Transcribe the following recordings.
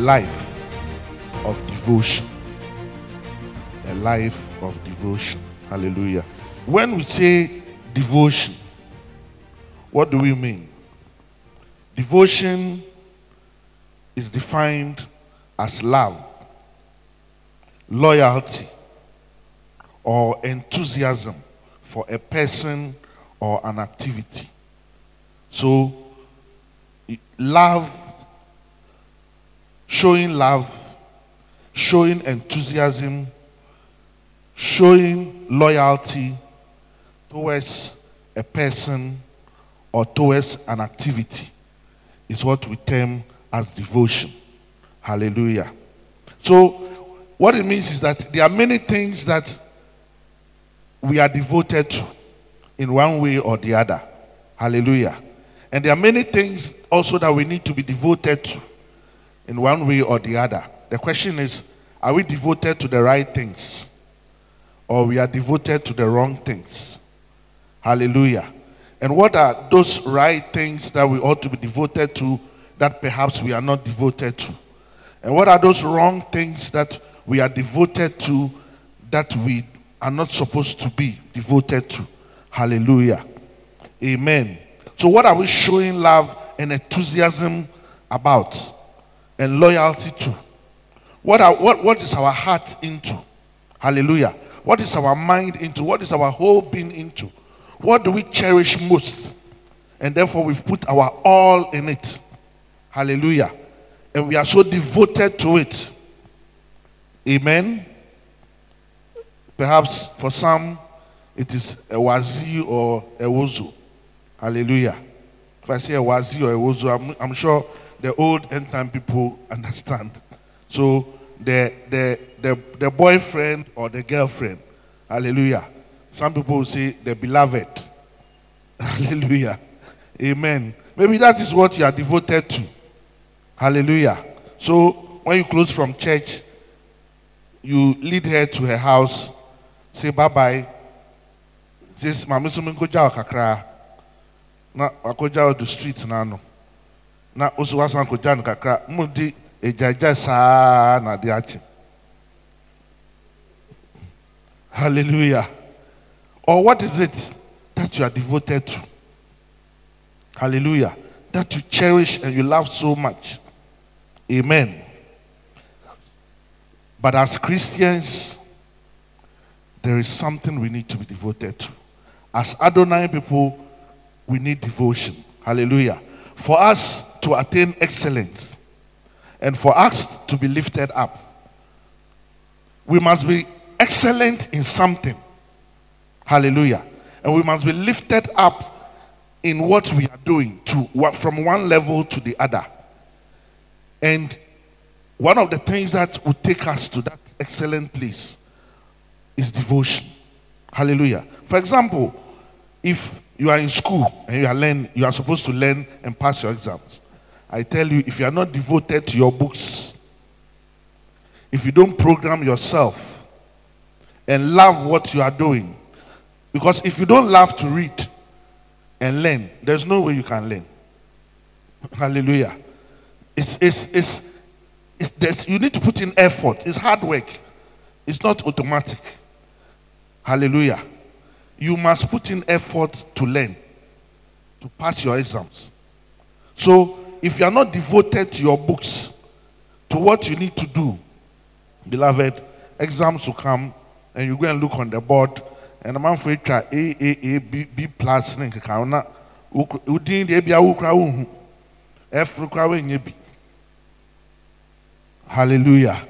life of devotion. A life of devotion. Hallelujah. When we say devotion, what do we mean? Devotion is defined as love, loyalty, or enthusiasm for a person or an activity. So, love, showing love, showing enthusiasm, showing loyalty towards a person or towards an activity is what we term as devotion. Hallelujah. So, what it means is that there are many things that we are devoted to in one way or the other. Hallelujah. And there are many things also that we need to be devoted to in one way or the other. The question is are we devoted to the right things or we are devoted to the wrong things? Hallelujah. And what are those right things that we ought to be devoted to that perhaps we are not devoted to? And what are those wrong things that we are devoted to that we are not supposed to be devoted to? Hallelujah. Amen. So, what are we showing love and enthusiasm about and loyalty to? What, are, what, what is our heart into? Hallelujah. What is our mind into? What is our whole being into? What do we cherish most? And therefore, we've put our all in it. Hallelujah. And we are so devoted to it. Amen. Perhaps for some, it is a wazi or a wozu. Hallelujah. If I say a wazi or a wozu, I'm, I'm sure the old end time people understand. So the, the, the, the boyfriend or the girlfriend, hallelujah. Some people say the beloved. Hallelujah. Amen. Maybe that is what you are devoted to. Hallelujah. So when you close from church, you lead her to her house, say bye bye. Minko jaw kakra. Na wakoja the street na. Na oso wasan ko no kakra. Di ejaja saa na de. Hallelujah. Or what is it that you are devoted to? Hallelujah. That you cherish and you love so much. Amen. But as Christians, there is something we need to be devoted to. As Adonai people, we need devotion. Hallelujah. For us to attain excellence and for us to be lifted up, we must be excellent in something. Hallelujah. And we must be lifted up in what we are doing to from one level to the other. And one of the things that will take us to that excellent place is devotion. Hallelujah. For example, if you are in school and you are learn, you are supposed to learn and pass your exams. I tell you, if you are not devoted to your books, if you don't program yourself and love what you are doing, because if you don't love to read and learn, there's no way you can learn. Hallelujah. It's, it's, it's, it's you need to put in effort. It's hard work. It's not automatic. Hallelujah. You must put in effort to learn, to pass your exams. So, if you are not devoted to your books, to what you need to do, beloved, exams will come and you go and look on the board and a man for it A, A, A, B, B plus, the Abia Ukra, F. Hallelujah.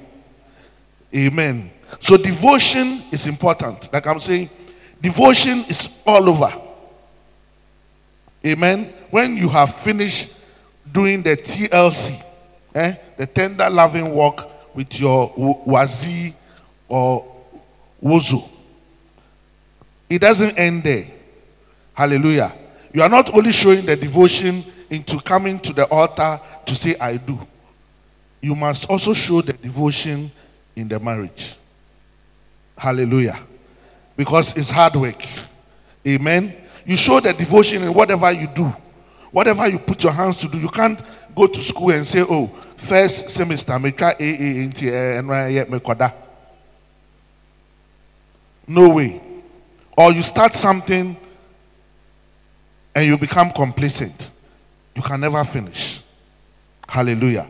Amen. So devotion is important. Like I'm saying, devotion is all over. Amen. When you have finished doing the TLC, eh, the tender loving walk with your wazi or wozo, it doesn't end there. Hallelujah. You are not only showing the devotion into coming to the altar to say, I do. You must also show the devotion in the marriage. Hallelujah. Because it's hard work. Amen. You show the devotion in whatever you do, whatever you put your hands to do. You can't go to school and say, oh, first semester, me try AA into and yet me koda. No way. Or you start something and you become complacent. You can never finish. Hallelujah.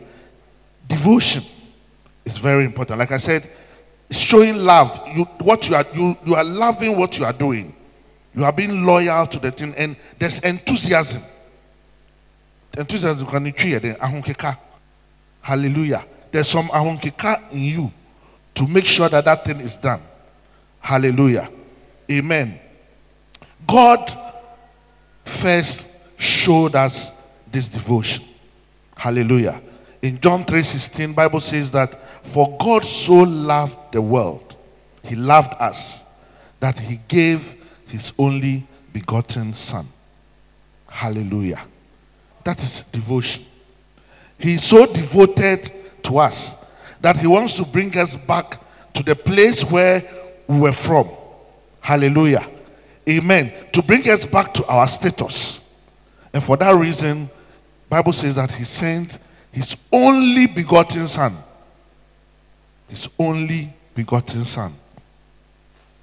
Devotion is very important. Like I said, showing love. You what you are you, you are loving what you are doing. You are being loyal to the thing, and there's enthusiasm. Enthusiasm can you then ahonkeka. Hallelujah. There's some ahonkeka in you to make sure that that thing is done. Hallelujah. Amen. God first showed us this devotion. Hallelujah. In John 3:16, Bible says that for God so loved the world, he loved us, that he gave his only begotten son. Hallelujah. That is devotion. He is so devoted to us that he wants to bring us back to the place where we were from. Hallelujah. Amen. To bring us back to our status. And for that reason, Bible says that he sent his only begotten son. His only begotten son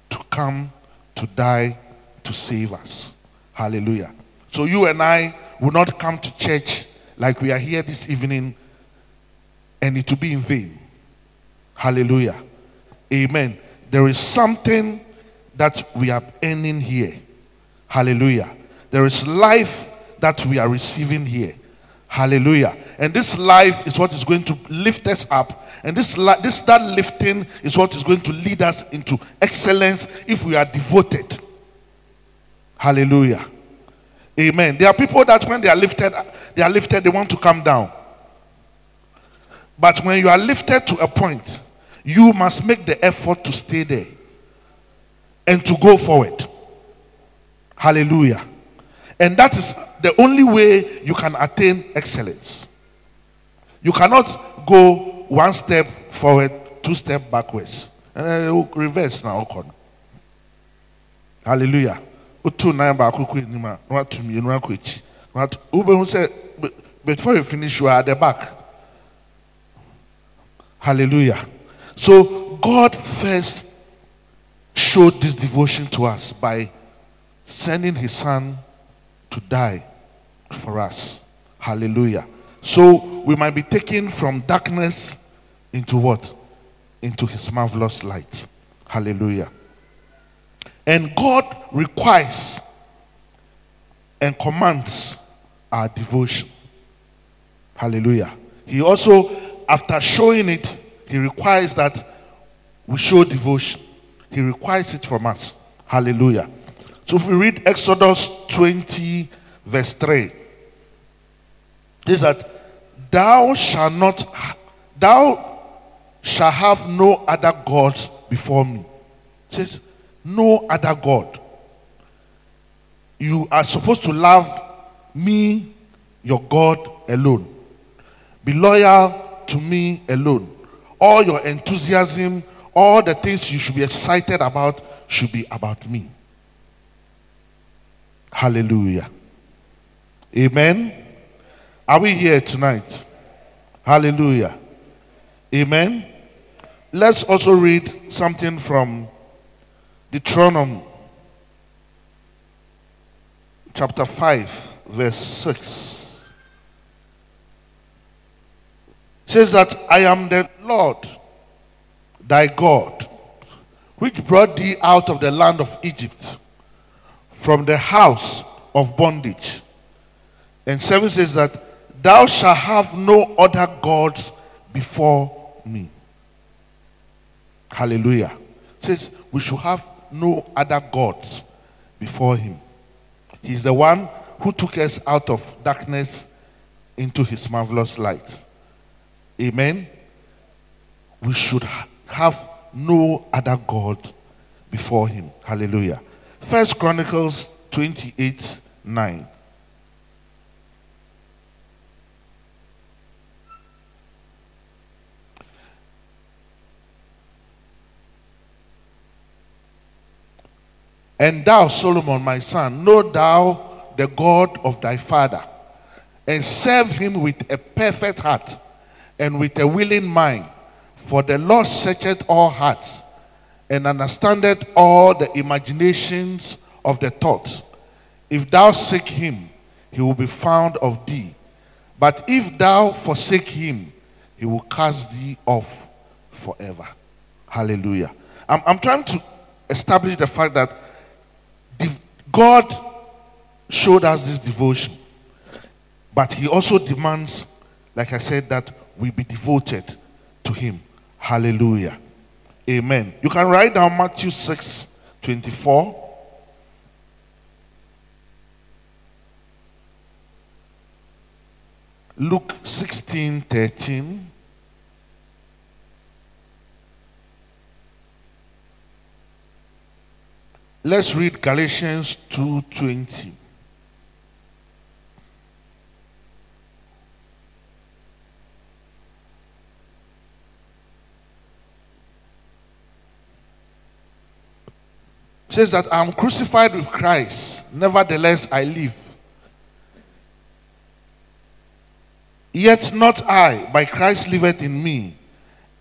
to come to die to save us. Hallelujah. So you and I will not come to church like we are here this evening and it will be in vain. Hallelujah. Amen. There is something that we are earning here. Hallelujah. There is life that we are receiving here. Hallelujah. And this life is what is going to lift us up. And this, this that lifting is what is going to lead us into excellence if we are devoted. Hallelujah. Amen. There are people that when they are lifted, they are lifted, they want to come down. But when you are lifted to a point, you must make the effort to stay there and to go forward. Hallelujah. And that is the only way you can attain excellence. You cannot go one step forward, two steps backwards. And then reverse now. Hallelujah. Utu na baako kɔ anim na before you finish you are at the back. Hallelujah. So God first showed this devotion to us by sending his son to die for us. Hallelujah. So we might be taken from darkness into what? Into his marvelous light. Hallelujah. And God requires and commands our devotion. Hallelujah. He also, after showing it, he requires that we show devotion. He requires it from us. Hallelujah. So if we read Exodus 20, verse 3, is that thou shalt not, thou shalt have no other gods before me. It says, no other God. You are supposed to love me, your God alone. Be loyal to me alone. All your enthusiasm, all the things you should be excited about should be about me. Hallelujah. Amen. Are we here tonight? Hallelujah. Amen. Let's also read something from Deuteronomy chapter 5, verse 6. Says that I am the Lord thy God, which brought thee out of the land of Egypt from the house of bondage. And 7 says that thou shalt have no other gods before me. Hallelujah. It says we should have no other gods before him. He's the one who took us out of darkness into his marvelous light. Amen. We should have no other God before him. Hallelujah. First Chronicles 28 9. And thou, Solomon, my son, know thou the God of thy father, and serve him with a perfect heart and with a willing mind. For the Lord searcheth all hearts and understandeth all the imaginations of the thoughts. If thou seek him, he will be found of thee. But if thou forsake him, he will cast thee off forever. Hallelujah. I'm, I'm trying to establish the fact that God showed us this devotion, but he also demands, like I said, that we be devoted to him. Hallelujah. Amen. You can write down Matthew 6 24. Luke 16 13. Let's read Galatians 2:20. says that I'm crucified with Christ, nevertheless I live. Yet not I, but Christ liveth in me.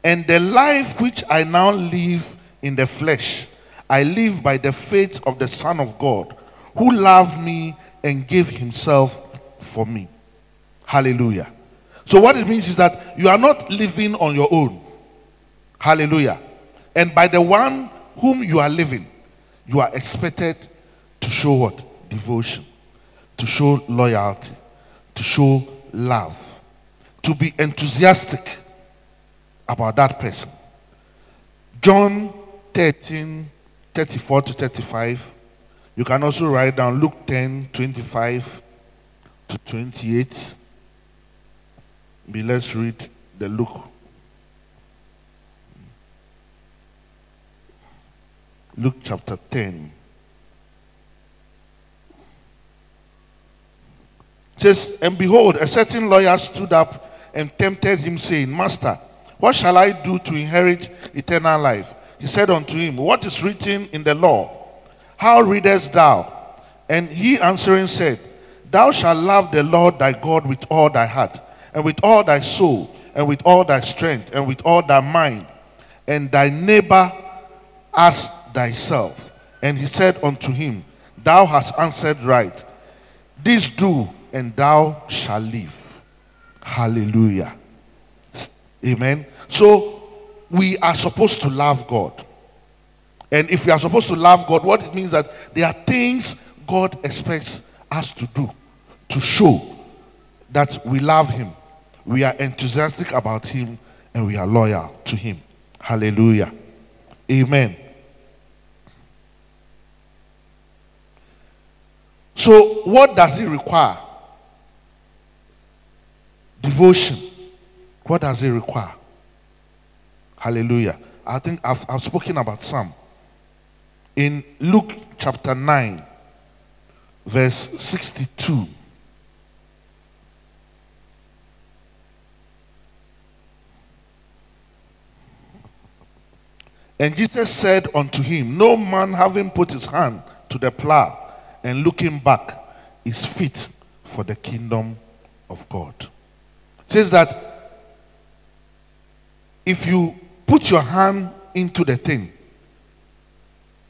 And the life which I now live in the flesh, I live by the faith of the Son of God, who loved me and gave himself for me. Hallelujah. So, what it means is that you are not living on your own. Hallelujah. And by the one whom you are living, you are expected to show what? Devotion, to show loyalty, to show love, to be enthusiastic about that person. John 13, 34 to 35. You can also write down Luke 10, 25 to 28. But let's read the Luke Luke chapter 10. It says, And behold, a certain lawyer stood up and tempted him, saying, Master, what shall I do to inherit eternal life? He said unto him, What is written in the law? How readest thou? And he answering said, Thou shalt love the Lord thy God with all thy heart, and with all thy soul, and with all thy strength, and with all thy mind, and thy neighbor as thyself. And he said unto him, Thou hast answered right. This do, and thou shalt live. Hallelujah. Amen. So we are supposed to love God. And if we are supposed to love God, what it means that there are things God expects us to do to show that we love Him, we are enthusiastic about Him, and we are loyal to Him. Hallelujah. Amen. So, what does it require? Devotion. What does it require? Hallelujah. I think I've, I've spoken about some. In Luke chapter 9, verse 62. And Jesus said unto him, No man having put his hand to the plow and looking back is fit for the kingdom of God. It says that if you put your hand into the thing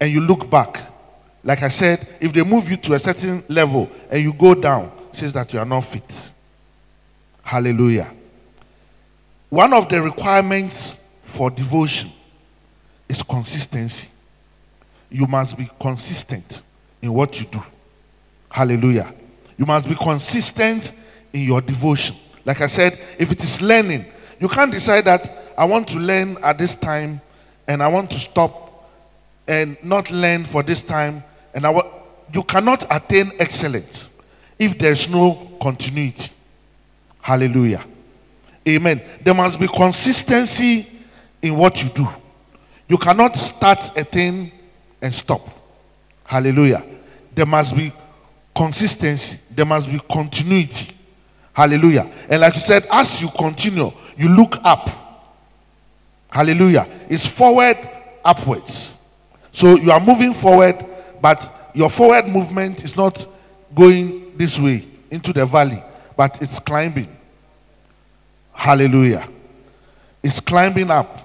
and you look back, like I said, if they move you to a certain level and you go down, says that you are not fit. Hallelujah. One of the requirements for devotion is consistency. You must be consistent in what you do. Hallelujah. You must be consistent in your devotion. Like I said, if it is learning, you can't decide that I want to learn at this time and I want to stop and not learn for this time and I wa- you cannot attain excellence if there's no continuity. Hallelujah. Amen. There must be consistency in what you do. You cannot start a thing and stop. Hallelujah. There must be consistency, there must be continuity. Hallelujah. And like you said, as you continue, you look up. Hallelujah. It's forward, upwards. So you are moving forward, but your forward movement is not going this way into the valley, but it's climbing. Hallelujah. It's climbing up.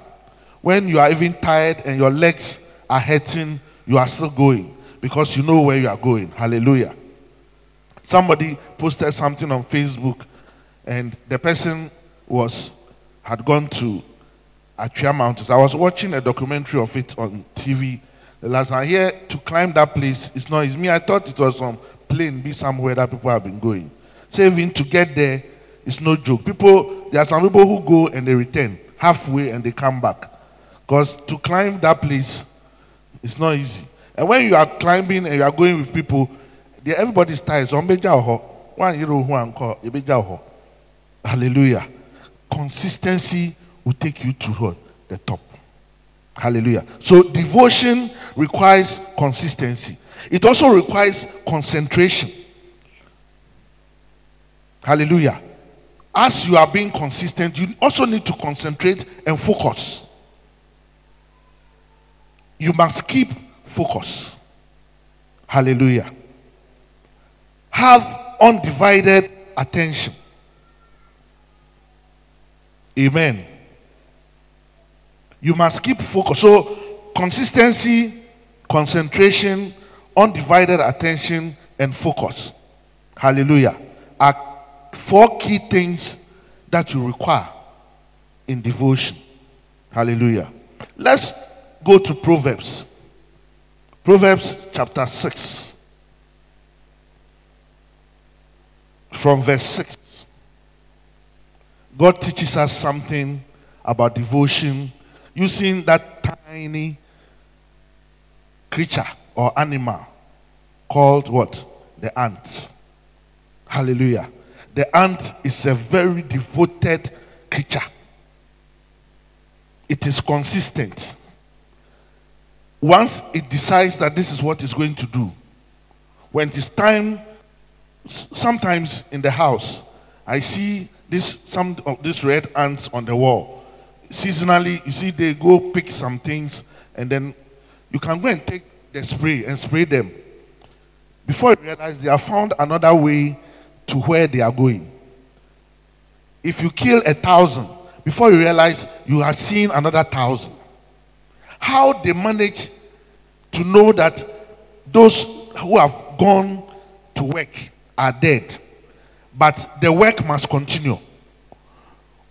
When you are even tired and your legs are hurting, you are still going because you know where you are going. Hallelujah. Somebody posted something on Facebook and the person was had gone to Atria Mountains. I was watching a documentary of it on TV last night. Here to climb that place, it's not it's me. I thought it was some plane be somewhere that people have been going. Saving to get there is no joke. People, there are some people who go and they return halfway and they come back. Because to climb that place is not easy. And when you are climbing and you are going with people, everybody is tired. So one Hallelujah. Consistency will take you to the top. Hallelujah. So devotion requires consistency. It also requires concentration. Hallelujah. As you are being consistent, you also need to concentrate and focus. You must keep focus. Hallelujah. Have undivided attention. Amen. You must keep focus. So, consistency, concentration, undivided attention, and focus. Hallelujah. Are four key things that you require in devotion. Hallelujah. Let's go to Proverbs. Proverbs chapter 6. From verse 6. God teaches us something about devotion using that tiny creature or animal called what? The ant. Hallelujah. The ant is a very devoted creature. It is consistent. Once it decides that this is what it's going to do, when it is time, sometimes in the house, I see this some of these red ants on the wall seasonally, you see, they go pick some things and then you can go and take the spray and spray them. Before you realize they have found another way to where they are going. If you kill a thousand, before you realize you are seeing another thousand. How they manage to know that those who have gone to work are dead, but the work must continue.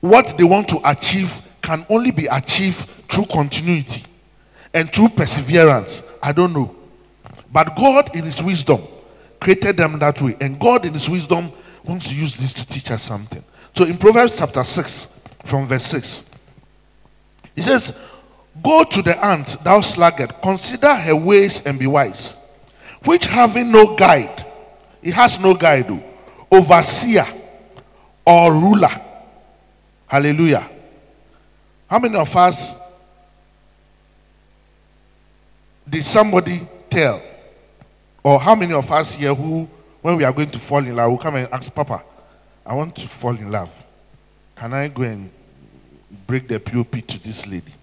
What they want to achieve can only be achieved through continuity and through perseverance. I don't know. But God, in His wisdom, created them that way. And God, in His wisdom, wants to use this to teach us something. So in Proverbs chapter 6, from verse 6, He says, Go to the ant, thou sluggard, consider her ways and be wise, which having no guide, he has no guide, oh, overseer or ruler. Hallelujah. How many of us did somebody tell? Or how many of us here who, when we are going to fall in love, will come and ask, Papa, I want to fall in love. Can I go and break the POP to this lady?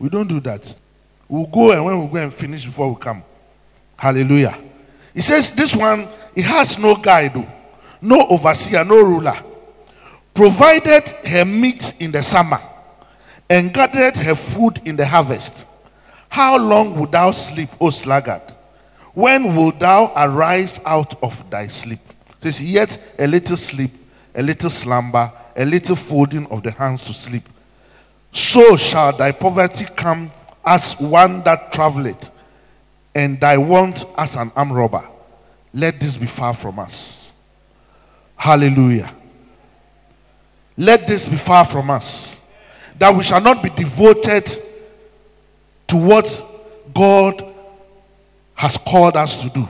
We don't do that. We'll go and when we go and finish before we come. Hallelujah. He says this one, he has no guide, oh. no overseer, no ruler. Provided her meat in the summer and gathered her food in the harvest. How long wilt thou sleep, O sluggard? When wilt thou arise out of thy sleep? Says, Yet a little sleep, a little slumber, a little folding of the hands to sleep. So shall thy poverty come as one that travelleth, and thy want as an arm robber. Let this be far from us. Hallelujah. Let this be far from us that we shall not be devoted to what God has called us to do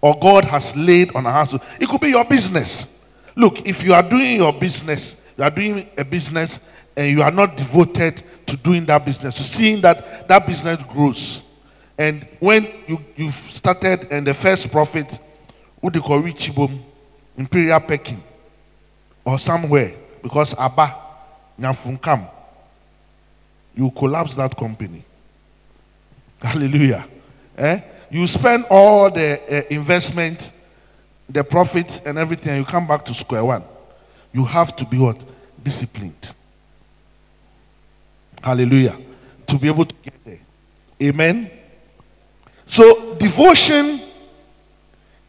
or God has laid on our hearts. It could be your business. Look, if you are doing your business, you are doing a business and you are not devoted to doing that business, to seeing that that business grows. And when you, you've started and the first profit, would you call Richibum, Imperial Peking, or somewhere, because Abba, Nyafunkam, you collapse that company. Hallelujah. Eh? You spend all the uh, investment the profit and everything, and you come back to square one. You have to be what? Disciplined. Hallelujah. To be able to get there. Amen. So, devotion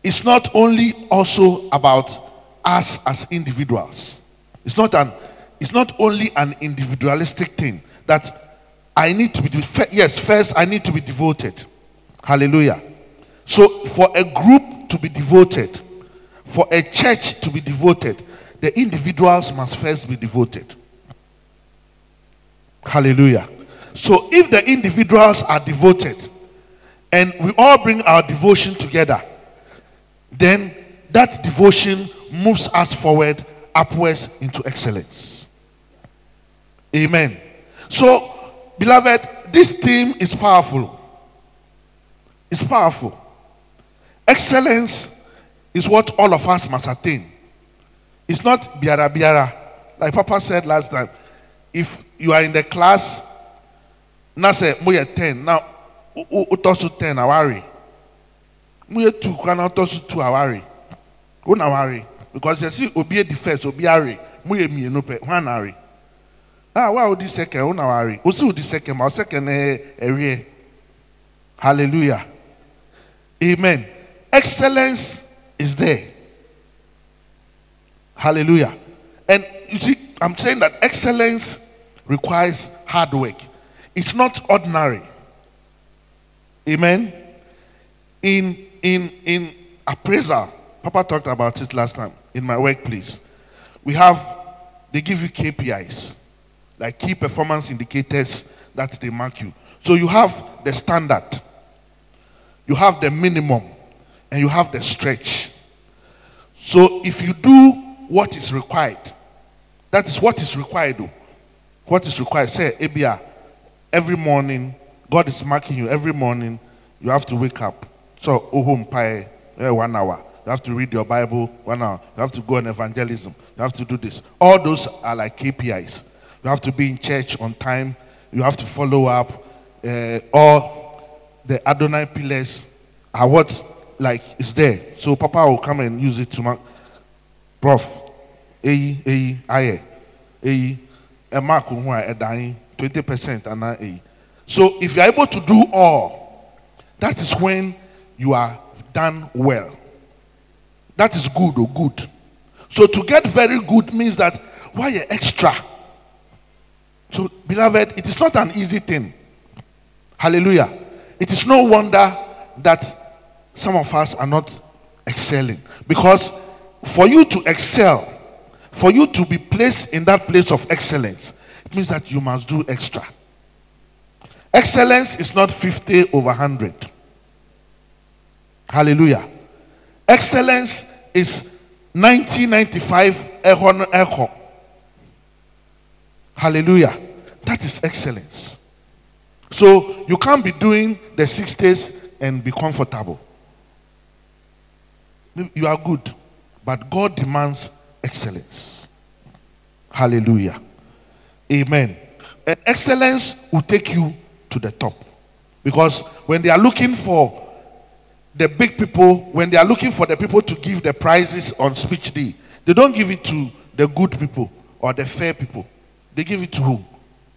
is not only also about us as individuals. It's not an it's not only an individualistic thing that I need to be yes, first I need to be devoted. Hallelujah. So for a group to be devoted, for a church to be devoted, the individuals must first be devoted. Hallelujah. So if the individuals are devoted and we all bring our devotion together, then that devotion moves us forward upwards into excellence. Amen. So, beloved, this theme is powerful. It's powerful. Excellence is what all of us must attain. It's not biara biara. Like Papa said last time, if you are in the class, now say, we 10, now, utosu 10, awari. We 2, kana utosu 2, awari. Una worry. Because you see, obi the first, obi are. We mienu pe, Ah, why would the second? Una worry. Usi the second, my second area. Hallelujah. Amen. Excellence is there. Hallelujah. And you see, I'm saying that excellence requires hard work. It's not ordinary. Amen. In in in appraisal, Papa talked about it last time in my workplace. We have they give you KPIs, like key performance indicators that they mark you. So you have the standard, you have the minimum, and you have the stretch. So if you do what is required, that is what is required. What is required? Say, Abia, every morning, God is marking you every morning, you have to wake up. So, pie, eh, one hour. You have to read your Bible one hour. You have to go on evangelism. You have to do this. All those are like KPIs. You have to be in church on time. You have to follow up. Uh, all the Adonai pillars are what like is there. So Papa will come and use it to mark. Prof. Eyi, eyi, aye, mark who are dying, 20% and a. So if you're able to do all, that is when you are done well. That is good or good. So to get very good means that why are extra? So, beloved, it is not an easy thing. Hallelujah. It is no wonder that some of us are not excelling. Because for you to excel, for you to be placed in that place of excellence, it means that you must do extra. Excellence is not 50 over 100. Hallelujah. Excellence is 1995 echo echo. Hallelujah. That is excellence. So you can't be doing the 60s and be comfortable. You are good, but God demands excellence. Hallelujah. Amen. And excellence will take you to the top. Because when they are looking for the big people, when they are looking for the people to give the prizes on speech day, they don't give it to the good people or the fair people. They give it to who?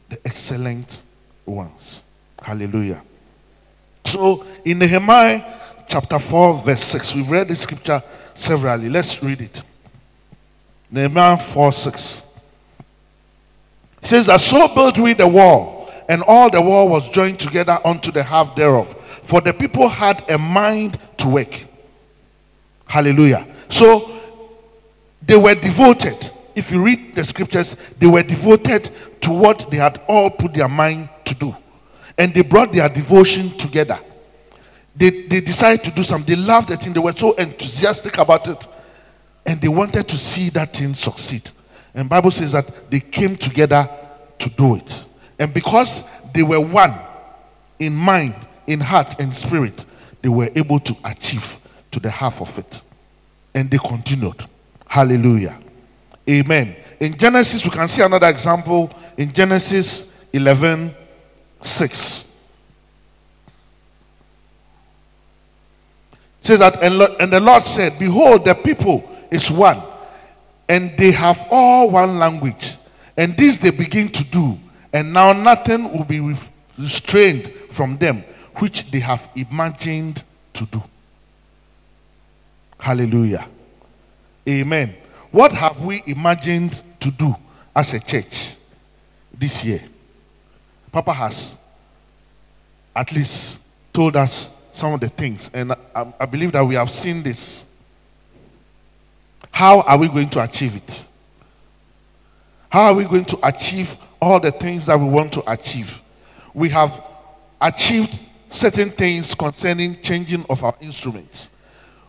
The excellent ones. Hallelujah. So in Nehemiah chapter 4, verse 6, we've read the scripture severally. Let's read it. Nehemiah 4 6. It says that so built we the wall, and all the wall was joined together unto the half thereof for the people had a mind to work. Hallelujah. So they were devoted. If you read the scriptures, they were devoted to what they had all put their mind to do. And they brought their devotion together. They, they decided to do something. They loved the thing. They were so enthusiastic about it. And they wanted to see that thing succeed. And Bible says that they came together to do it. And because they were one in mind in heart and spirit, they were able to achieve to the half of it. And they continued. Hallelujah. Amen. In Genesis, we can see another example in Genesis 11 6. It says that, and, the Lord said, Behold, the people is one, and they have all one language. And this they begin to do, and now nothing will be restrained from them, which they have imagined to do. Hallelujah. Amen. What have we imagined to do as a church this year? Papa has at least told us some of the things, and I, I believe that we have seen this. How are we going to achieve it? How are we going to achieve all the things that we want to achieve? We have achieved certain things concerning changing of our instruments.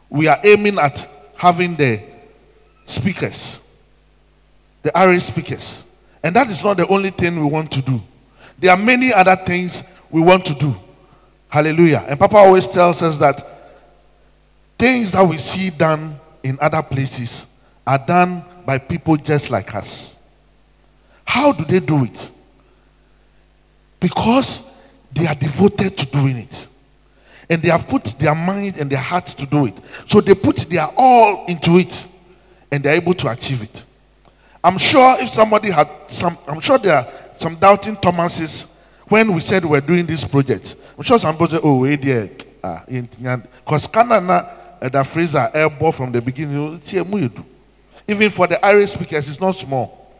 We are aiming at having the speakers, the RA speakers. And that is not the only thing we want to do. There are many other things we want to do. Hallelujah. And Papa always tells us that things that we see done in other places are done by people just like us. How do they do it? Because they are devoted to doing it. And they have put their mind and their heart to do it. So they put their all into it and they're able to achieve it. I'm sure if somebody had some, I'm sure there are some doubting Thomases when we said we're doing this project. I'm sure some people say, oh, wait there. Ah, because Canada, uh, the Fraser airborne from the beginning, eh, mu even for the Irish speakers, it's not small.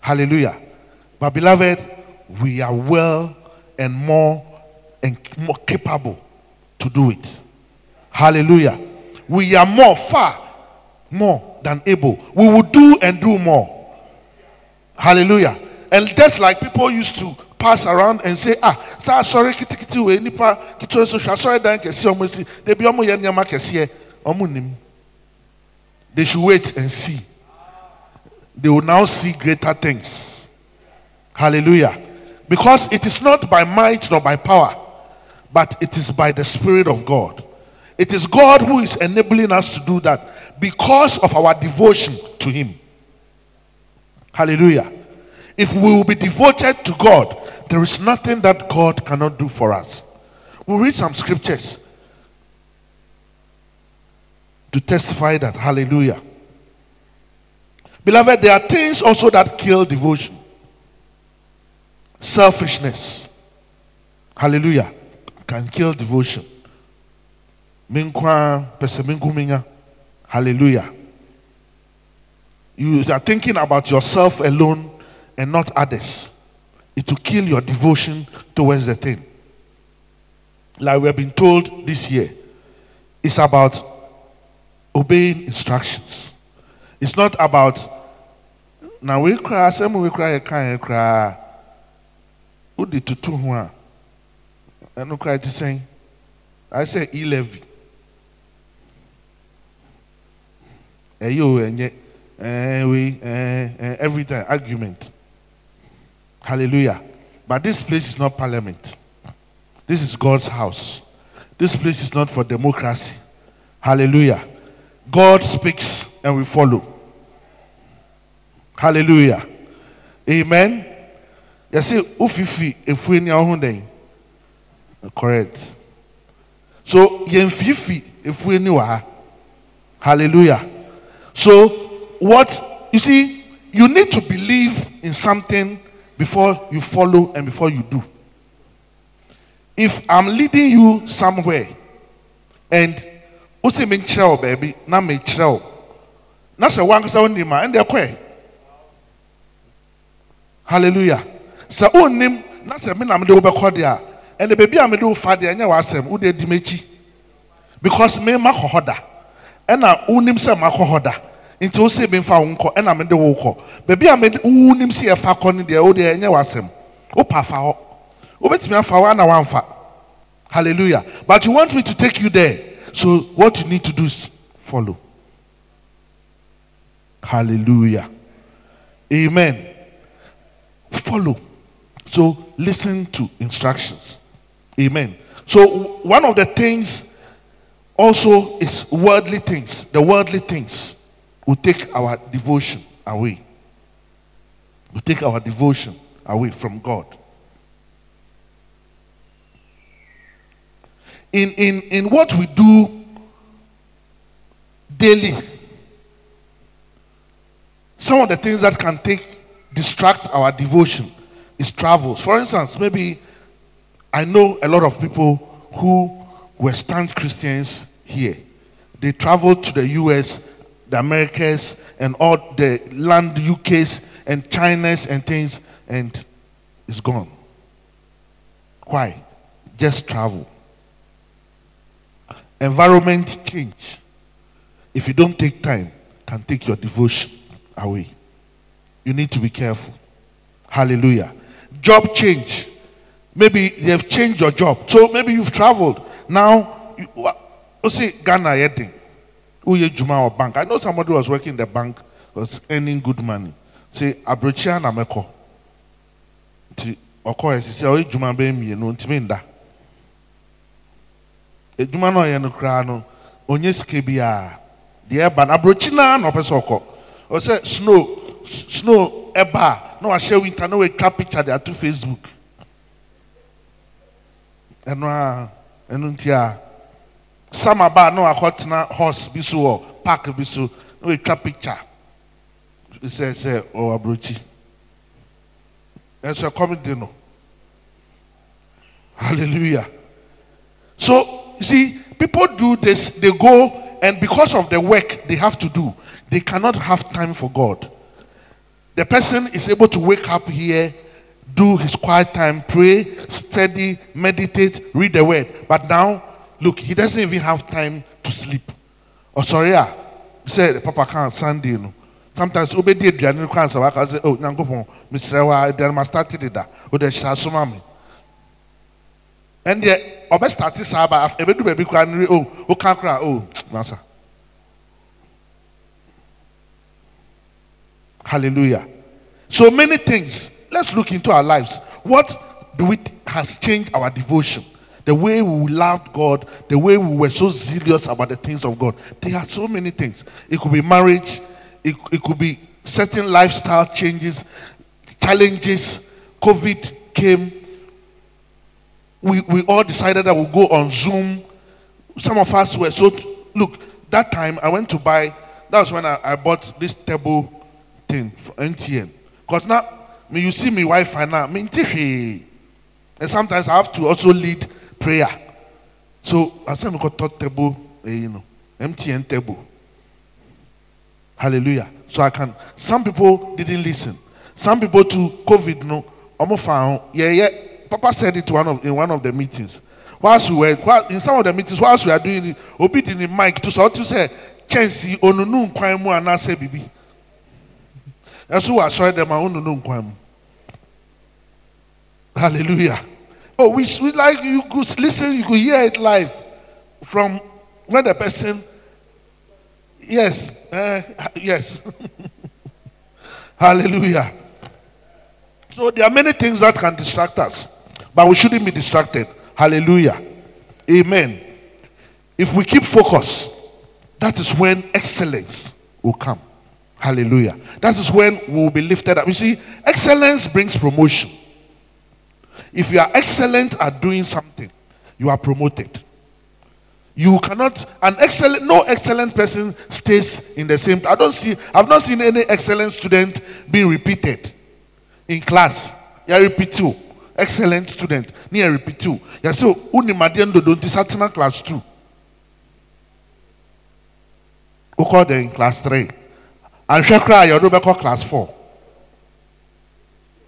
Hallelujah. But beloved, we are well and more and more capable to do it. Hallelujah. We are more, far more than able. We will do and do more. Hallelujah. And that's like people used to pass around and say, ah, saa sorry kiti kiti we nipa kiti so hwa sorry dan kesi omo. They be omo ye nyama kesi omo nim. They should wait and see. They will now see greater things. Hallelujah. Because it is not by might nor by power, but it is by the Spirit of God. It is God who is enabling us to do that because of our devotion to Him. Hallelujah. If we will be devoted to God, there is nothing that God cannot do for us. We'll read some scriptures to testify that. Hallelujah. Beloved, there are things also that kill devotion selfishness. Hallelujah. Can kill devotion. Minkwa, pese minku minya. Hallelujah. You are thinking about yourself alone and not others. It will kill your devotion towards the thing. Like we have been told this year, it's about obeying instructions. It's not about now we cry, some we cry, cry, cry. Who did to two one? And no cry to saying, I say e levy. Eh, you and eh, we eh, eh, Eh, eh, eh, every time argument. Hallelujah. But this place is not parliament. This is God's house. This place is not for democracy. Hallelujah. God speaks and we follow. Hallelujah. Amen. You see, ufifi efue ni ahun den. Correct. So yemfifi efue ni wa. Hallelujah. So what you see, you need to believe in something before you follow and before you do. If I'm leading you somewhere and o say me nkyerɛ wo baabi na me kyerɛ wo na sɛ wankasa wonim a ah, ɛndeɛ kɔɛ hallelujah sɛ wonnim na sɛ me na mede wobɛkɔ deɛ a ɛnɛ baabi a mede wo fa deɛ ɛnyɛ w'asɛm m'akyi because me makɔ hɔ da ɛna wonim sɛ makɔ hɔ da nti wo se memfa wo nkɔ ɛna mede wo kɔ baabi a wonim sɛ yɛfa kɔ no deɛ wo deɛ ɛnyɛ w'asɛm wopa hɔ wobɛtumi afa ana woamfa hallelujah. But you want me to take you there. So what you need to do is follow. Hallelujah. Amen. Follow. So listen to instructions. Amen. So one of the things also it's worldly things the worldly things will take our devotion away will take our devotion away from god in in in what we do daily. Some of the things that can take distract our devotion is travels. For instance, maybe I know a lot of people who stand Christians here. They traveled to the US, the Americas, and all the land UKs and China's and things, and it's gone. Why? Just travel. Environment change. If you don't take time, can take your devotion away. You need to be careful. Hallelujah. Job change. Maybe they have changed your job. So maybe you've traveled. Now, you, see, Ghana, yet Juma or bank. I know somebody was working in the bank, was earning good money. Say, Abrochia na meko. Ti ọkọ yẹ sisi ọyẹ juma bẹẹ mmienu ntumi nda. Edwuma náà yẹ no koraa no, onye sike biara, deɛ ɛba no aburokyi naa na ɔpɛ sɛ ɔkɔ. Ɔsɛ snow snow ɛba a na wahyɛ winter na watwa picture de ato Facebook. Ɛno a ɛno nti a summer ba a na horse bi so wɔ park bi so na watwa picture sɛ sɛ ɔwɔ aburokyi. Ɛsɛ ɛkɔm de no. Hallelujah. So you see, people do this, they go, and because of the work they have to do, they cannot have time for God. The person is able to wake up here, do his quiet time, pray, study, meditate, read the word. But now, look, he doesn't even have time to sleep. Oh, sorry, ah, say Papa can't Sunday. No. Sometimes obedi aduane no kwan sɛ waka sɛ oh nyankopɔn mesrɛ wa aduane ma start de da wode hyɛ asoma me ɛndeɛ ɔbɛ start saa ba ɛbɛdu baabi koraa no oh woka koraa oh masa hallelujah so many things let's look into our lives what do we has changed our devotion the way we loved god the way we were so zealous about the things of god there are so many things it could be marriage it, it could be certain lifestyle changes challenges covid came we, we all decided that we'll go on Zoom. Some of us were so. Look, that time I went to buy, that was when I, I bought this table thing for MTN. Because now, me, you see me Wi Fi now, me, and sometimes I have to also lead prayer. So I said, we got table, eh, you know, MTN table. Hallelujah. So I can. Some people didn't listen. Some people to COVID, no, almost found, yeah, yeah. Papa said it one of, in one of the meetings. Whilst we were, while, in some of the meetings, whilst we are doing it, Obi did the mic to so to say, Chelsea, onunu nkwan mu anase bibi. Who I saw them, onunu nkwan mu. Hallelujah. Oh, we, we like you could listen, you could hear it live from when the person, yes, uh, yes. Hallelujah. So there are many things that can distract us, but we shouldn't be distracted. Hallelujah. Amen. If we keep focus, that is when excellence will come. Hallelujah. That is when we will be lifted up. You see, excellence brings promotion. If you are excellent at doing something, you are promoted. You cannot, an excellent, no excellent person stays in the same. I don't see, I've not seen any excellent student being repeated in class. You repeat too. Excellent student. Near repeat too. You say, Unimadien do don't satana class two. Who call them in class three? And Shakra, you do class four.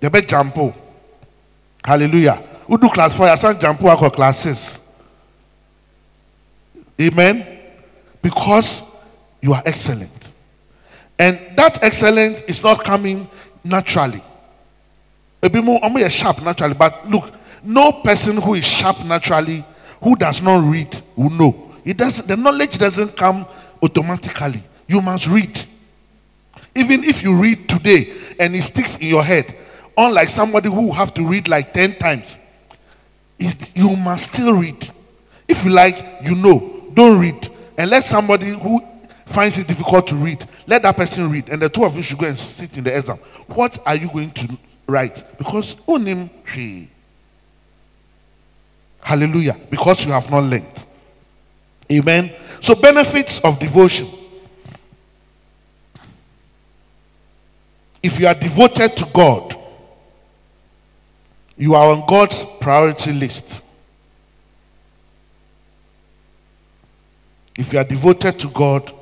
Bet jump. Hallelujah. Who do class four? You say jump call class six. Amen. Because you are excellent. And that excellence is not coming naturally. Ebi mo ọmọ yẹ sharp naturally but look no person who is sharp naturally who does not read will know. It doesn't. The knowledge doesn't come automatically. You must read. Even if you read today and it sticks in your head, unlike somebody who have to read like ten times, is you must still read. If you like, you know, don't read. And let somebody who finds it difficult to read, let that person read. And the two of you should go and sit in the exam. What are you going to write? Because she. Hallelujah. Because you have not learned. Amen. So benefits of devotion. If you are devoted to God, you are on God's priority list. If you are devoted to God,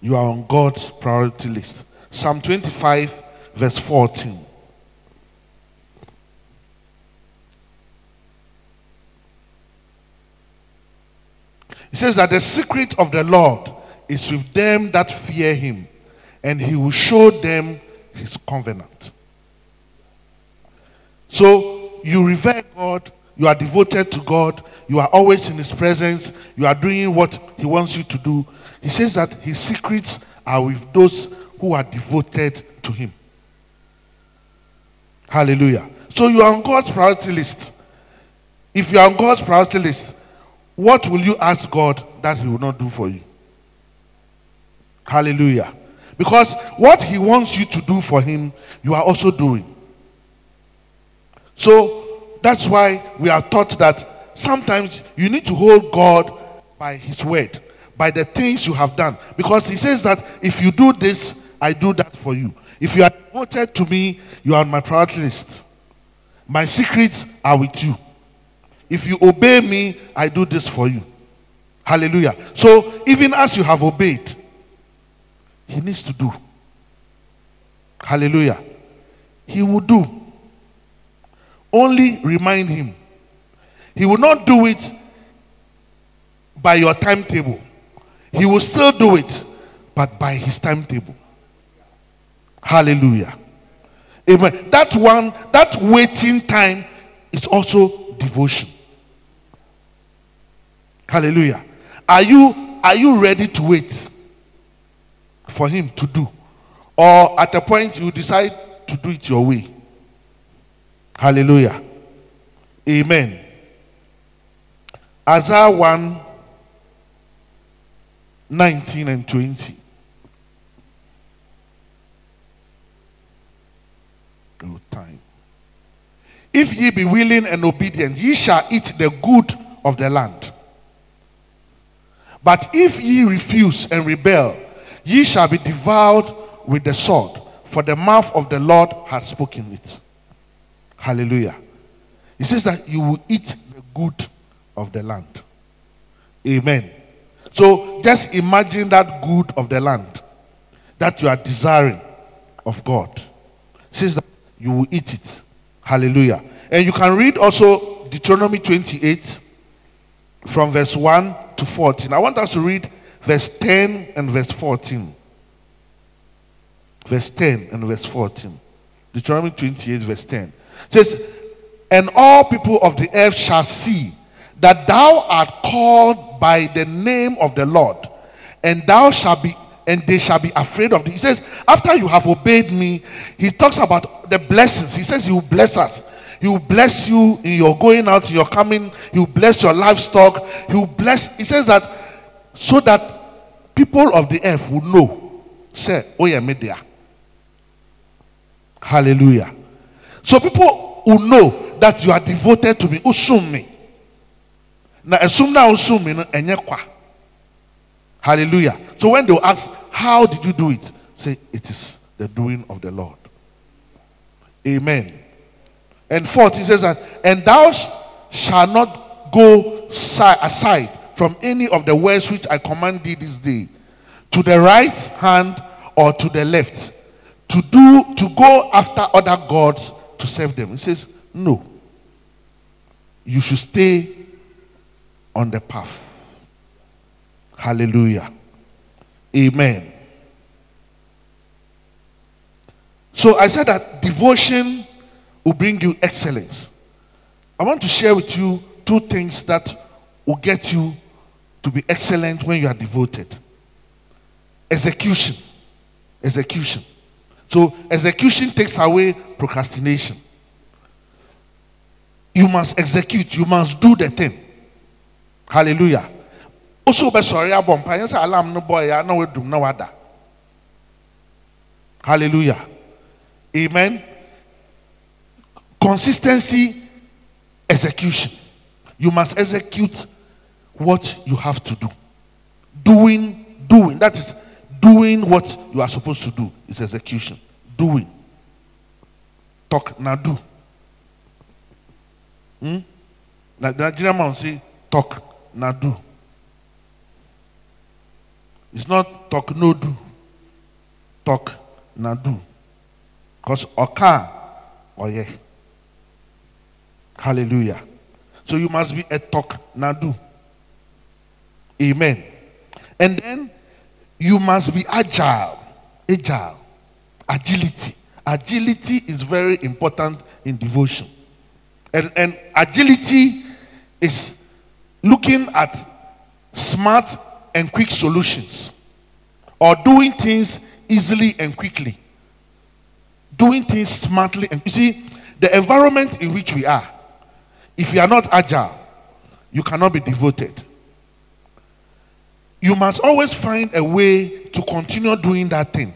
you are on God's priority list. Psalm 25, verse 14. It says that the secret of the Lord is with them that fear him, and he will show them his covenant. So you revere God, you are devoted to God, you are always in his presence, you are doing what he wants you to do. He says that his secrets are with those who are devoted to him. Hallelujah. So you are on God's priority list. If you are on God's priority list, what will you ask God that He will not do for you? Hallelujah. Because what He wants you to do for Him, you are also doing. So that's why we are taught that sometimes you need to hold God by His word, by the things you have done. Because He says that if you do this, I do that for you. If you are devoted to me, you are on my priority list. My secrets are with you. If you obey me, I do this for you. Hallelujah. So, even as you have obeyed, he needs to do. Hallelujah. He will do. Only remind him. He will not do it by your timetable. He will still do it, but by his timetable. Hallelujah. Amen. That one, that waiting time is also devotion. Hallelujah. Are you are you ready to wait for him to do? Or at a point you decide to do it your way? Hallelujah. Amen. Isaiah 1 19 and 20. No time. If ye be willing and obedient, ye shall eat the good of the land. But if ye refuse and rebel, ye shall be devoured with the sword, for the mouth of the Lord has spoken it. Hallelujah. He says that you will eat the good of the land. Amen. So just imagine that good of the land that you are desiring of God. He says that you will eat it. Hallelujah. And you can read also Deuteronomy 28 from verse 1 to 14. I want us to read verse 10 and verse 14. Verse 10 and verse 14. Deuteronomy 28, verse 10. It says, And all people of the earth shall see that thou art called by the name of the Lord, and thou shalt be and they shall be afraid of thee. He says, After you have obeyed me, he talks about the blessings. He says, He will bless us. He will bless you in your going out, in your coming. He will bless your livestock. He will bless. He says that so that people of the earth will know. Say, oh yeah, media. Hallelujah. So people will know that you are devoted to me. Usum me. Now assume now usum me enye kwa. Hallelujah. So when they ask, How did you do it? Say, It is the doing of the Lord. Amen. And fourth, he says that, and thou shalt not go aside from any of the words which I command thee this day, to the right hand or to the left, to do to go after other gods to serve them. He says, No. You should stay on the path. Hallelujah. Amen. So I said that devotion will bring you excellence. I want to share with you two things that will get you to be excellent when you are devoted execution. Execution. So, execution takes away procrastination. You must execute, you must do the thing. Hallelujah. Also, be sorry, abompa. alarm no boy, I know do no other. Hallelujah. Amen. Consistency, execution. You must execute what you have to do. Doing, doing. That is doing what you are supposed to do. Is execution. Doing. talk na do. Hmm? Na the Nigerian man say talk na do. It's not talk no do. Talk na do. Because oka or yeah. Hallelujah. So you must be a talk na do. Amen. And then you must be agile. Agile. Agility. Agility is very important in devotion. And, and agility is looking at smart and quick solutions or doing things easily and quickly. Doing things smartly. And you see, the environment in which we are, if you are not agile, you cannot be devoted. You must always find a way to continue doing that thing,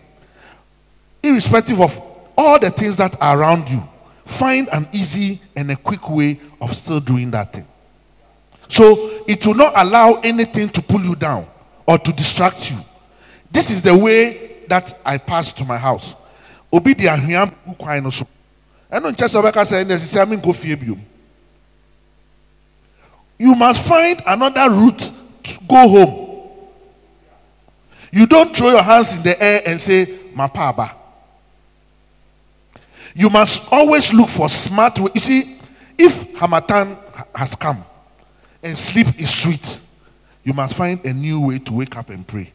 irrespective of all the things that are around you. Find an easy and a quick way of still doing that thing. So it will not allow anything to pull you down or to distract you. This is the way that I pass to my house. Obi no. You must find another route to go home. You don't throw your hands in the air and say, Mapaba. You must always look for smart. You see, if Harmattan has come and sleep is sweet, you must find a new way to wake up and pray.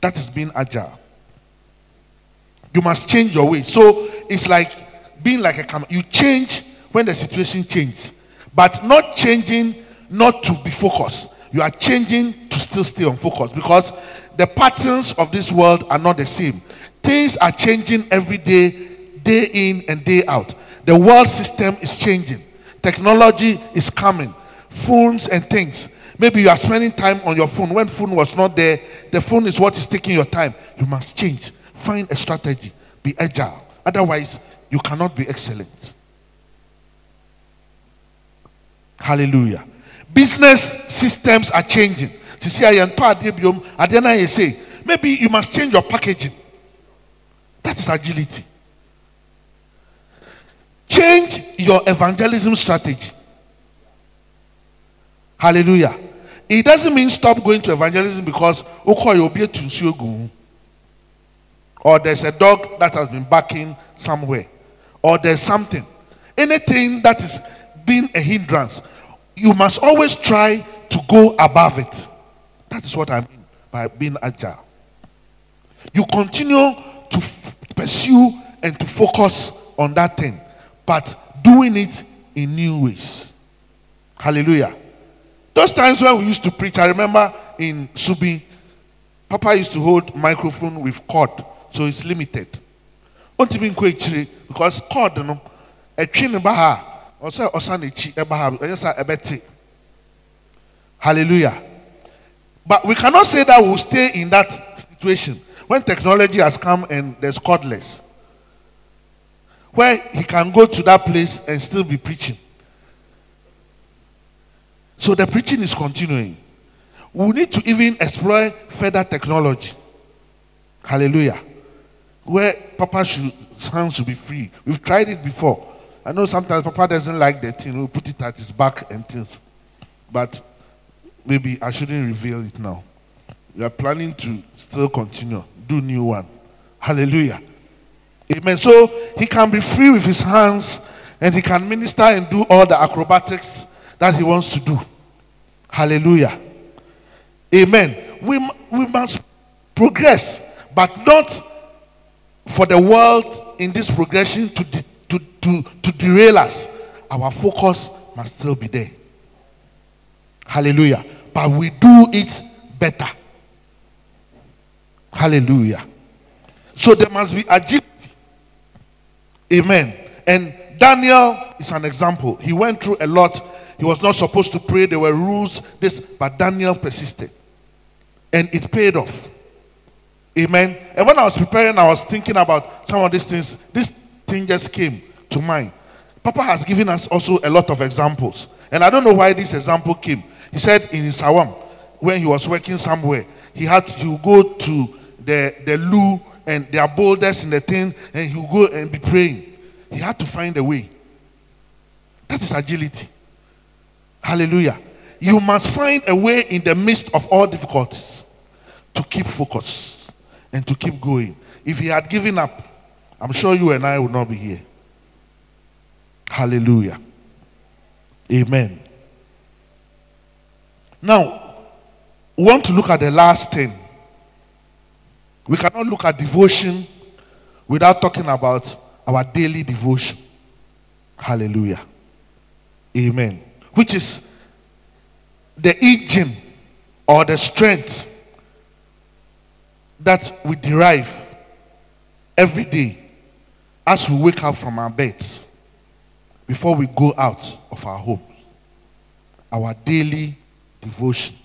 That is being agile. You must change your way. So it's like being like a camera. You change when the situation changes, but not changing not to be focused. You are changing to still stay on focus because the patterns of this world are not the same. Things are changing every day, day in and day out. The world system is changing. Technology is coming. Phones and things. Maybe you are spending time on your phone. When phone was not there, the phone is what is taking your time. You must change. Find a strategy. Be agile. Otherwise, you cannot be excellent. Hallelujah. Business systems are changing. To see I say, maybe you must change your packaging. That is agility. Change your evangelism strategy. Hallelujah. It doesn't mean stop going to evangelism because or there's a dog that has been barking somewhere or there's something. Anything that is being a hindrance, you must always try to go above it. That is what I mean by being agile. You continue to f- pursue and to focus on that thing, but doing it in new ways. Hallelujah. Those times when we used to preach, I remember in Subi, Papa used to hold microphone with cord, so it's limited. Because cord, you know, a chin baha, or say, or son, eh, a eh, eh, Hallelujah. But we cannot say that we'll stay in that situation when technology has come and there's cordless. Where he can go to that place and still be preaching. So the preaching is continuing. We need to even explore further technology. Hallelujah. Where Papa should, hands should be free. We've tried it before. I know sometimes Papa doesn't like the thing. We put it at his back and things. But maybe I shouldn't reveal it now. We are planning to still continue, do new one. Hallelujah. Amen. So he can be free with his hands and he can minister and do all the acrobatics that he wants to do. Hallelujah. Amen. We, we must progress, but not for the world in this progression to, de- to, to, to derail us. Our focus must still be there. Hallelujah but we do it better. Hallelujah. So there must be agility. Amen. And Daniel is an example. He went through a lot. He was not supposed to pray. There were rules, this, but Daniel persisted. And it paid off. Amen. And when I was preparing, I was thinking about some of these things. This thing just came to mind. Papa has given us also a lot of examples. And I don't know why this example came. He said in his Sawam, when he was working somewhere, he had to go to the, the loo and there are boulders in the thing, and he would go and be praying. he had to find a way. That is agility. Hallelujah. You must find a way in the midst of all difficulties to keep focus and to keep going. If he had given up, I'm sure you and I would not be here. Hallelujah. Amen. Now, we want to look at the last thing. We cannot look at devotion without talking about our daily devotion. Hallelujah. Amen. Which is the engine or the strength that we derive every day as we wake up from our beds before we go out of our home. Our daily devotion,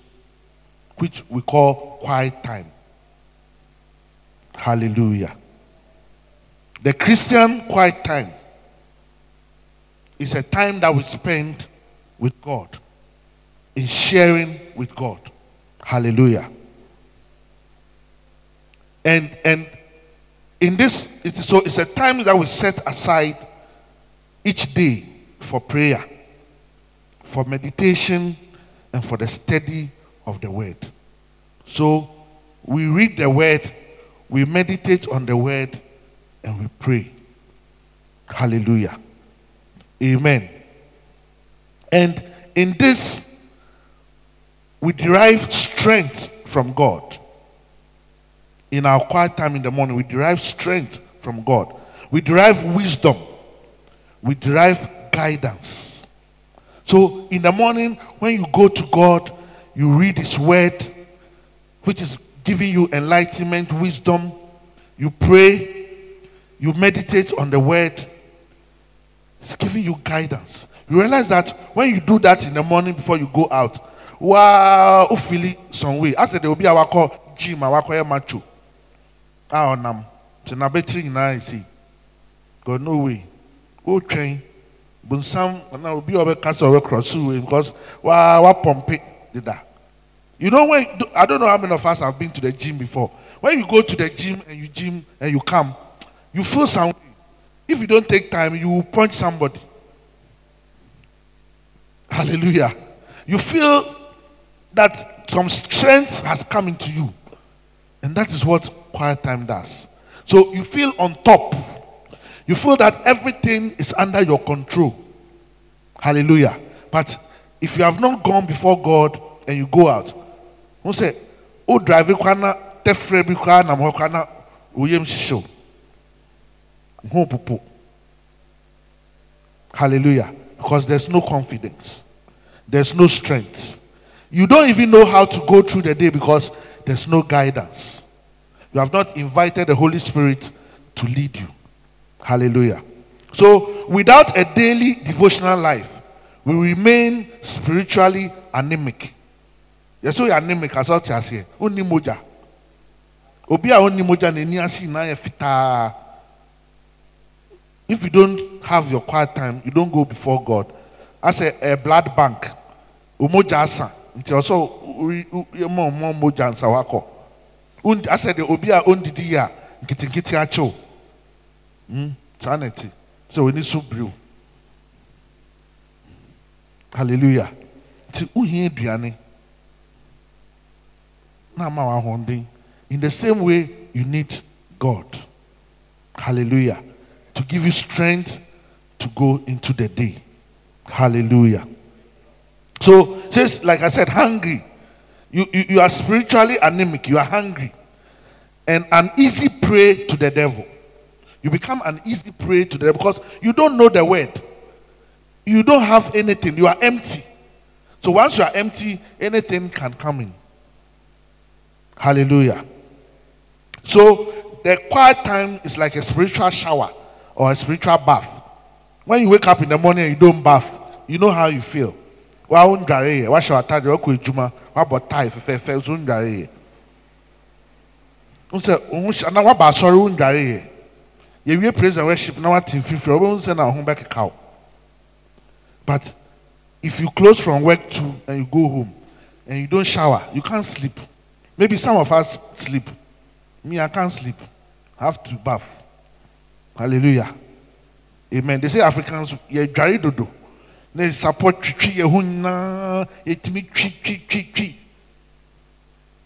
which we call quiet time. Hallelujah. The Christian quiet time is a time that we spend with God, in sharing with God. Hallelujah. And and in this, it is, so it's a time that we set aside each day for prayer, for meditation, and for the study of the word. So we read the word, we meditate on the word, and we pray. Hallelujah. Amen. And in this, we derive strength from God. In our quiet time in the morning, we derive strength from God. We derive wisdom. We derive guidance. So in the morning, when you go to God, you read His Word, which is giving you enlightenment, wisdom. You pray, you meditate on the Word, it's giving you guidance. You realize that when you do that in the morning before you go out, wow, feel some way. I said there will be our call gym, our call macho. Ah, nam. So na betting na see. God no way. Go train. Bunsam na obi obe kasa obe cross because wa pump it did. You know when I don't know how many of us have been to the gym before. When you go to the gym and you gym and you come, you feel some. If you don't take time, you will punch somebody. Hallelujah. You feel that some strength has come into you. And that is what quiet time does. So you feel on top. You feel that everything is under your control. Hallelujah. But if you have not gone before God and you go out, who say, Oh, drive kwana tefre bi kwa na mo kwana uyem shisho. Ho Hallelujah. Because there's no confidence. There's no strength. You don't even know how to go through the day because there's no guidance. You have not invited the Holy Spirit to lead you. Hallelujah. So, without a daily devotional life, we remain spiritually anemic. Yes, so anemic as well as here. Only moja. Obi a only moja ni na fita. If you don't have your quiet time, you don't go before God. As a, a blood bank, umoja asa. Nti also ye mo mo moja nsa wako. Asɛ deɛ obi a ɔndidi yi a nketenkete Hmm? saa na ɛte sɛ wɔni so biriw hallelujah. Nti wohia aduane na ama w'ahoɔden in the same way you need god. Hallelujah. To give you strength to go into the day. Hallelujah. So just like i said hungry. You, you, you are spiritually anemic. You are hungry. And an easy prey to the devil you become an easy prey to the devil because you don't know the word. You don't have anything. You are empty. So once you are empty anything can come in. Hallelujah. So the quiet time is like a spiritual shower or a spiritual bath. When you wake up in the morning and you don't bath. You know how you feel. Wa yɛwie praise and worship na wate mfimfini ɔbɛn sɛ na ɔho bɛkeka o but if you close from work too and you go home and you don't shower you can't sleep maybe some of us sleep me i can't sleep i have to bath hallelujah Amen. They say Africans, yeah, dware dodo. Na support twitwi yɛ ho nyinaa, yɛtumi twi twi twi twi.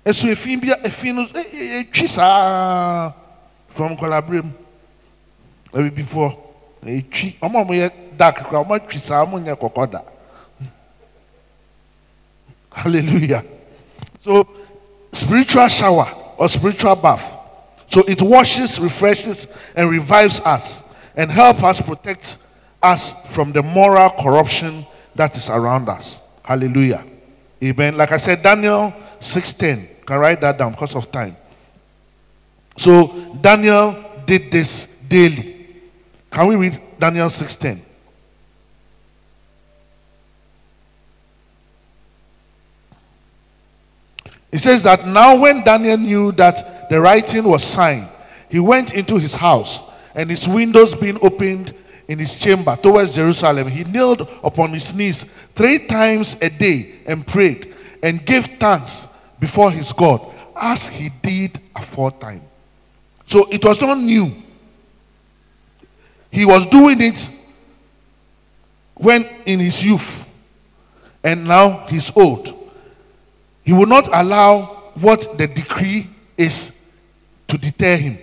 Ɛso efi bi efi no etwi saa from nkɔlabere mu. Before etwi ɔmo a ɔmo yɛ dark kora ɔmo atwi saa ɔmo. Hallelujah. So spiritual shower or spiritual bath. So it washes, refreshes, and revives us and help us protect us from the moral corruption that is around us. Hallelujah. Amen. Like I said, Daniel 6:10. Can write that down because of time. So Daniel did this daily. Can we read Daniel 6:10? It says that now when Daniel knew that the writing was signed, he went into his house, and his windows being opened in his chamber towards Jerusalem, he knelt upon his knees three times a day and prayed and gave thanks before his God as he did aforetime. So it was not new. He was doing it when in his youth, and now he's old. He will not allow what the decree is to deter him.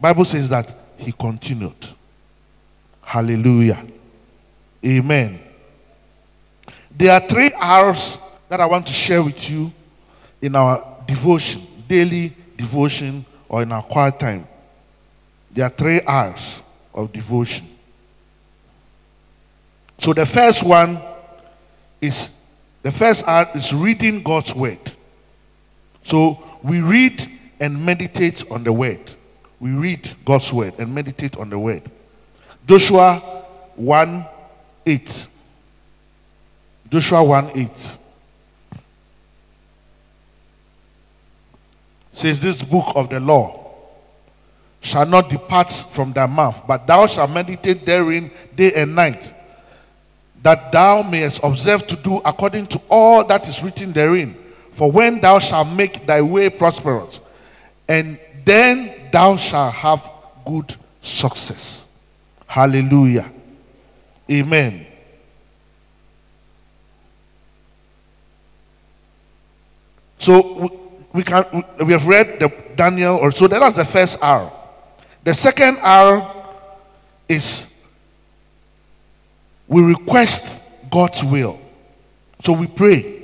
Bible says that he continued. Hallelujah. Amen. There are three hours that I want to share with you in our devotion, daily devotion, or in our quiet time. There are three hours of devotion. So the first one is the first hour is reading God's word. So we read and meditate on the word. We read God's word and meditate on the word. Joshua 1 8. Joshua 1 8. Says this book of the law shall not depart from thy mouth, but thou shalt meditate therein day and night, that thou mayest observe to do according to all that is written therein. For when thou shalt make thy way prosperous, and then thou shalt have good success. Hallelujah. Amen. So we, we can we, have read the Daniel or so that was the first hour. The second hour is we request God's will. So we pray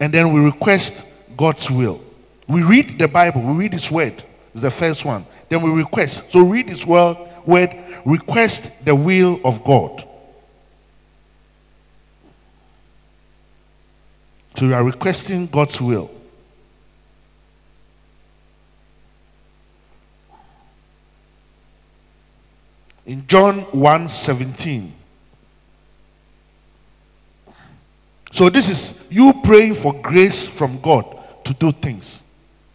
and then we request God's will. We read the Bible, we read His word, is the first one. Then we request. So read His word, word, request the will of God. So you are requesting God's will. In John 1 17. So this is you praying for grace from God to do things.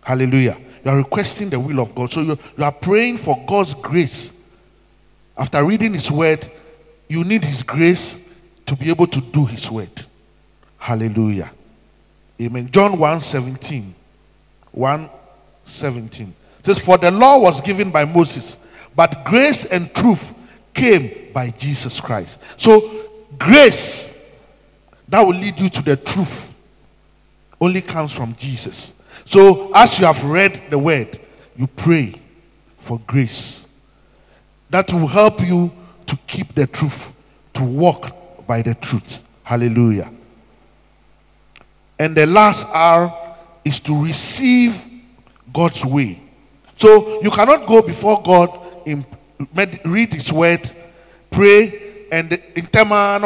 Hallelujah. You are requesting the will of God. So you, you are praying for God's grace. After reading His word, you need His grace to be able to do His word. Hallelujah. Amen. John 1 17. 1 17. It says, For the law was given by Moses, but grace and truth came by Jesus Christ. So, grace that will lead you to the truth only comes from Jesus. So, as you have read the word, you pray for grace that will help you to keep the truth, to walk by the truth. Hallelujah. And the last hour is to receive God's way. So you cannot go before God in med- read His word, pray, and in tema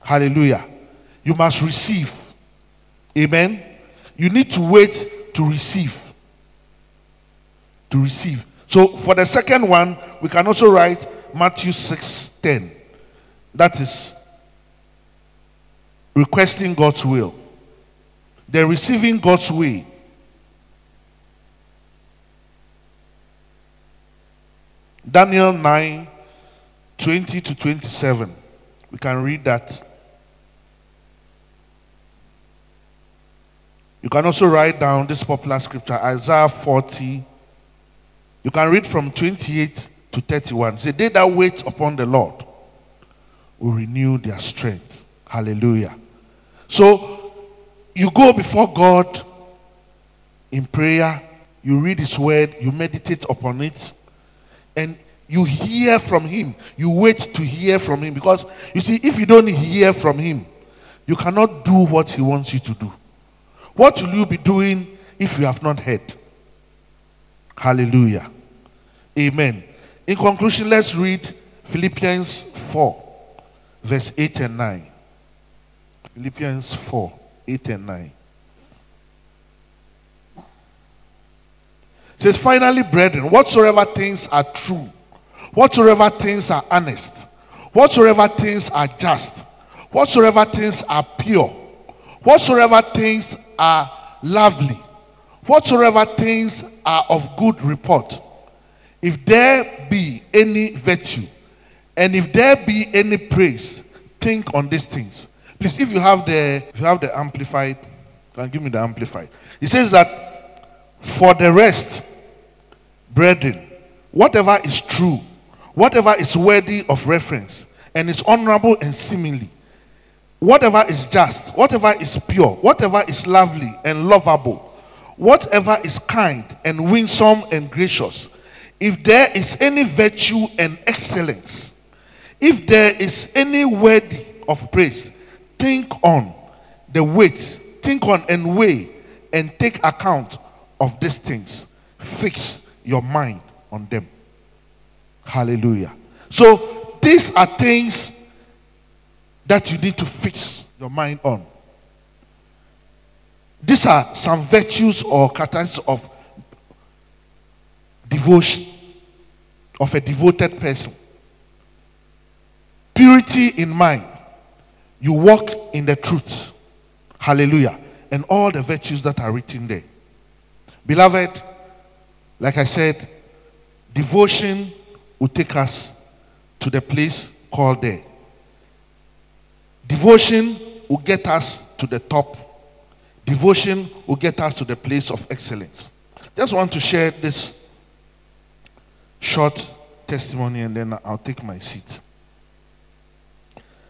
Hallelujah. You must receive. Amen. You need to wait to receive. To receive. So for the second one, we can also write Matthew 6 10. That is requesting God's will. Then receiving God's way. Daniel 9 20 to 27. We can read that. You can also write down this popular scripture, Isaiah 40. You can read from 28 to 31. Say, They that wait upon the Lord will renew their strength. Hallelujah. So you go before God in prayer, you read His word, you meditate upon it, and you hear from Him. You wait to hear from Him because you see, if you don't hear from Him, you cannot do what He wants you to do. What will you be doing if you have not heard? Hallelujah. Amen. In conclusion, let's read Philippians 4, verse 8 and 9. Philippians 4, 8 and 9. It says, finally, brethren, whatsoever things are true, whatsoever things are honest, whatsoever things are just, whatsoever things are pure, whatsoever things are lovely, whatsoever things are of good report, if there be any virtue, and if there be any praise, think on these things. Please, if you have the if you have the amplified, can give me the amplified. He says that for the rest, brethren, whatever is true, whatever is worthy of reference, and is honorable and seemly, whatever is just, whatever is pure, whatever is lovely and lovable, whatever is kind and winsome and gracious, if there is any virtue and excellence, if there is any word of praise, think on the weight, think on and weigh and take account of these things. Fix your mind on them. Hallelujah. So these are things that you need to fix your mind on. These are some virtues or characteristics of devotion, of a devoted person. Purity in mind. You walk in the truth. Hallelujah. And all the virtues that are written there. Beloved, like I said, devotion will take us to the place called there. Devotion will get us to the top. Devotion will get us to the place of excellence. Just want to share this short testimony and then I'll take my seat.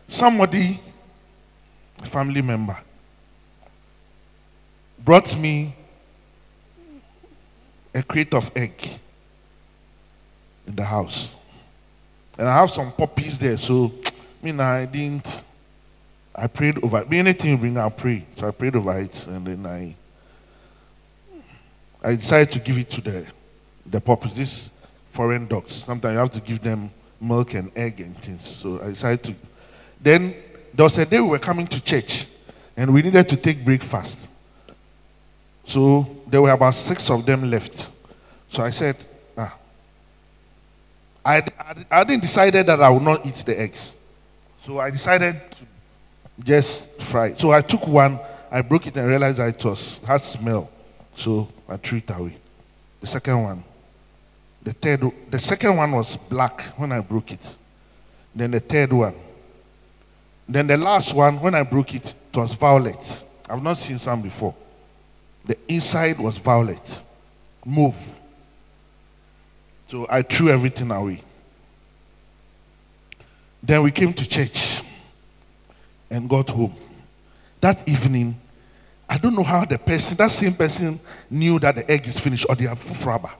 Somebody, a family member, brought me a crate of egg in the house. And I have some puppies there, so I mean I didn't I prayed over it. Anything you bring, I'll pray. So I prayed over it and then I I decided to give it to the the puppies. These foreign dogs. Sometimes you have to give them milk and egg and things. So I decided to then there was a day we were coming to church and we needed to take breakfast. So there were about six of them left. So I said, ah. I, I, I didn't decided that I would not eat the eggs. So I decided to just fry. So I took one, I broke it and realized that it was had smell. So I threw it away. The second one. The third the second one was black when I broke it. Then the third one. Then the last one, when I broke it, it was violet. I've not seen some before. The inside was violet. Move. So I threw everything away. Then we came to church and got home. That evening, I don't know how the person, that same person, knew that the egg is finished or they have fufraba.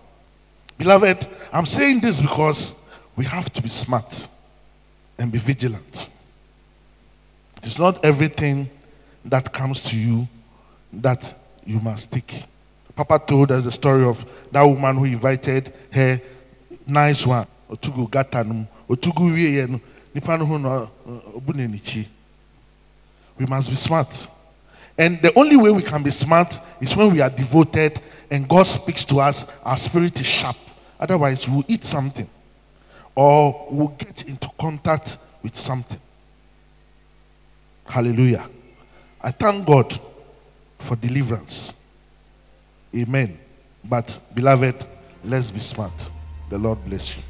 Beloved, I'm saying this because we have to be smart and be vigilant. It's not everything that comes to you that you must take. Papa told us the story of that woman who invited her nice one. Otugu gatanum. Otugu eh, obunenichi. We must be smart. And the only way we can be smart is when we are devoted and God speaks to us, our spirit is sharp. Otherwise, we'll eat something or we'll get into contact with something. Hallelujah. I thank God for deliverance. Amen. But, beloved, let's be smart. The Lord bless you.